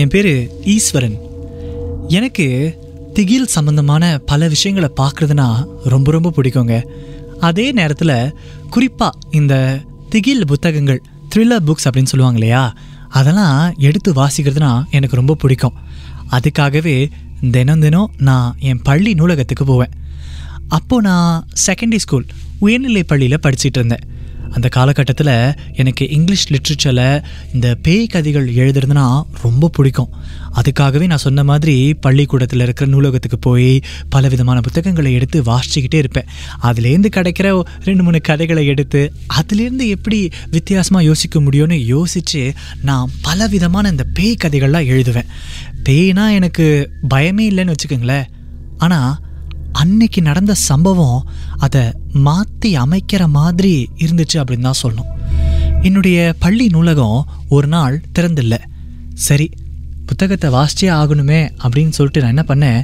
என் பேர் ஈஸ்வரன். எனக்கு திகில் சம்பந்தமான பல விஷயங்களை பார்க்குறதுனா ரொம்ப ரொம்ப பிடிக்குங்க. அதே நேரத்தில் குறிப்பாக இந்த திகில் புத்தகங்கள் த்ரில்லர் புக்ஸ் அப்படின்னு சொல்லுவாங்க இல்லையா? அதெல்லாம் எடுத்து வாசிக்கிறதுனா எனக்கு ரொம்ப பிடிக்கும். அதுக்காகவே தினம் தினம் நான் என் பள்ளி நூலகத்துக்கு போவேன். அப்போது நான் செகண்டரி ஸ்கூல் உயர்நிலை பள்ளியில் படிச்சிட்டு இருந்தேன். அந்த காலகட்டத்தில் எனக்கு இங்கிலீஷ் லிட்ரேச்சரில் இந்த பேய் கதைகள் எழுதுறதுனா ரொம்ப பிடிக்கும். அதுக்காகவே நான் சொன்ன மாதிரி பள்ளிக்கூடத்தில் இருக்கிற நூலகத்துக்கு போய் பல விதமான புத்தகங்களை எடுத்து வாசிச்சுக்கிட்டே இருப்பேன். அதுலேருந்து கிடைக்கிற ரெண்டு மூணு கதைகளை எடுத்து அதுலேருந்து எப்படி வித்தியாசமாக யோசிக்க முடியும்னு யோசித்து நான் பல விதமான இந்த பேய் கதைகள்லாம் எழுதுவேன். பேய்னா எனக்கு பயமே இல்லைன்னு வச்சுக்கோங்களேன். ஆனால் அன்னைக்கு நடந்த சம்பவம் அதை மாற்றி அமைக்கிற மாதிரி இருந்துச்சு அப்படின்னு தான் சொல்லணும். என்னுடைய பள்ளி நூலகம் ஒரு நாள் திறந்தில்லை. சரி புத்தகத்தை வாசிச்சே ஆகணுமே அப்படின்னு சொல்லிட்டு நான் என்ன பண்ணேன்?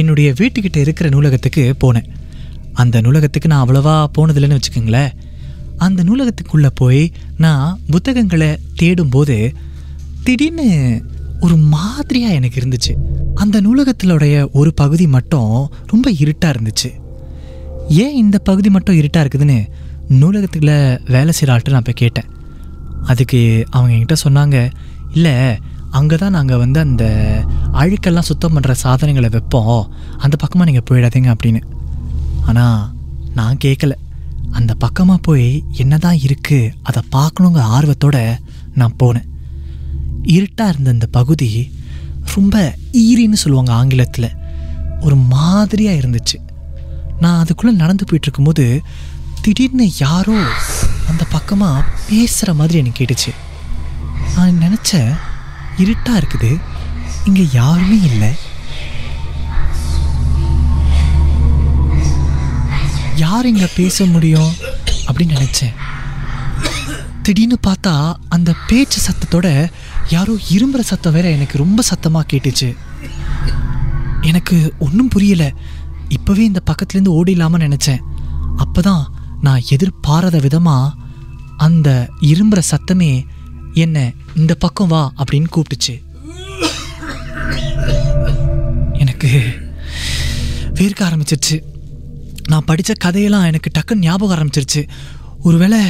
என்னுடைய வீட்டுக்கிட்ட இருக்கிற நூலகத்துக்கு போனேன். அந்த நூலகத்துக்கு நான் அவ்வளோவா போனதில்லைன்னு வச்சுக்கோங்களேன். அந்த நூலகத்துக்குள்ளே போய் நான் புத்தகங்களை தேடும்போது திடீர்னு ஒரு மாதிரியாக எனக்கு இருந்துச்சு. அந்த நூலகத்திலுடைய ஒரு பகுதி மட்டும் ரொம்ப இருட்டாக இருந்துச்சு. ஏன் இந்த பகுதி மட்டும் இருட்டாக இருக்குதுன்னு நூலகத்தில் வேலை செய்கிற ஆள்கிட்ட நான் போய் கேட்டேன். அதுக்கு அவங்க என்கிட்ட சொன்னாங்க இல்லை அங்கே தான் நாங்கள் வந்து அந்த அழுக்கெல்லாம் சுத்தம் பண்ணுற சாதனங்களை வைப்போம். அந்த பக்கமாக நீங்கள் போயிடாதீங்க அப்படின்னு. ஆனால் நான் கேட்கல அந்த பக்கமாக போய் என்னதான் இருக்குது அதை பார்க்கணுங்கிற ஆர்வத்தோட நான் போனேன். இருட்டாக இருந்த அந்த பகுதி ரொம்ப ஈரின்னு சொல்லுவாங்க ஆங்கிலத்தில். ஒரு மாதிரியாக இருந்துச்சு. நான் அதுக்குள்ளே நடந்து போயிட்டு இருக்கும்போது திடீர்னு யாரோ அந்த பக்கமாக பேசுகிற மாதிரி எனக்கு கேட்டுச்சு. நான் நினச்சேன் இருட்டாக இருக்குது. இங்கே யாருமே இல்லை. யார் இங்கே பேச முடியும் அப்படின்னு நினச்சேன். திடீர்னு பார்த்தா அந்த பேச்சு சத்தத்தோட யாரோ இரும்புற சத்தம் வேற எனக்கு ரொம்ப சத்தமாக கேட்டுச்சு. எனக்கு ஒன்றும் புரியல. இப்போவே இந்த பக்கத்துலேருந்து ஓடிடலாம நினச்சேன். அப்போ தான் நான் எதிர்பாராத விதமாக அந்த இரும்புற சத்தமே என்ன இந்த பக்கம் வா அப்படின்னு கூப்பிட்டுச்சு. எனக்கு வேர்க்க ஆரம்பிச்சிருச்சு. நான் படித்த கதையெல்லாம் எனக்கு டக்குன்னு ஞாபகம் ஆரம்பிச்சிருச்சு. ஒருவேளை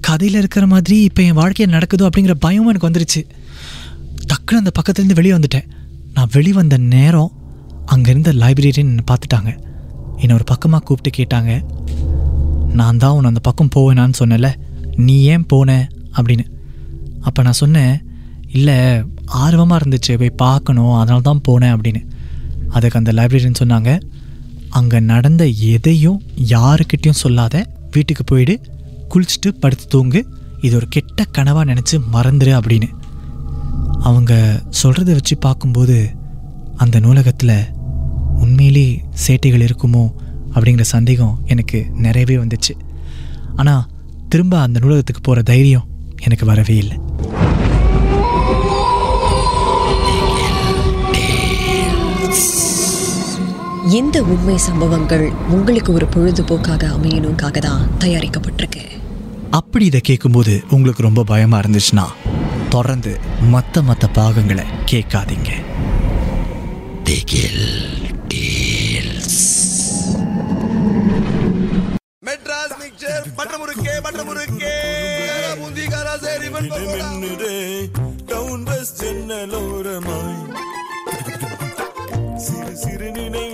கதையில் இருக்கிற மாதிரி இப்போ என் வாழ்க்கையில் நடக்குதோ அப்படிங்கிற பயமும் எனக்கு வந்துருச்சு. டக்குன்னு அந்த பக்கத்துலேருந்து வெளியே வந்துட்டேன். நான் வெளிவந்த நேரம் அங்கே இருந்த லைப்ரரியன் என்னை பார்த்துட்டாங்க. என்னை ஒரு பக்கமாக கூப்பிட்டு கேட்டாங்க. நான் தான் உன்னை அந்த பக்கம் போவேனான்னு சொன்னேன்ல நீ ஏன் போன? அப்படின்னு. அப்போ நான் சொன்னேன் இல்லை ஆர்வமாக இருந்துச்சு போய் பார்க்கணும் அதனால தான் போனேன் அப்படின்னு. அதுக்கு அந்த லைப்ரரியன் சொன்னாங்க அங்கே நடந்த எதையும் யாருக்கிட்டேயும் சொல்லாத வீட்டுக்கு போயிடு குளிச்சுட்டு படுத்து தூங்கு இது ஒரு கெட்ட கனவாக நினச்சி மறந்துடு அப்படின்னு. அவங்க சொல்கிறத வச்சு பார்க்கும்போது அந்த நூலகத்தில் உண்மையிலே சேட்டைகள் இருக்குமோ அப்படிங்கிற சந்தேகம் எனக்கு நிறையவே வந்துச்சு. ஆனால் திரும்ப அந்த நூலகத்துக்கு போகிற தைரியம் எனக்கு வரவே இல்லை. இந்த உண்மை சம்பவங்கள் உங்களுக்கு ஒரு பொழுதுபோக்காக அமையணுக்காக தான் தயாரிக்கப்பட்டிருக்கு. அப்படி இதை கேட்கும்போது உங்களுக்கு ரொம்ப பயமாக இருந்துச்சுன்னா தொடர்ந்து மற்ற மற்ற பாகங்களை கேட்காதீங்க. மெட்ராஸ் மிக்சர் பட்ட முறுக்கே பட்ட முறுக்கே டவுன் பஸ் சென்னலோரமாய். சிறு சிறு நினைவு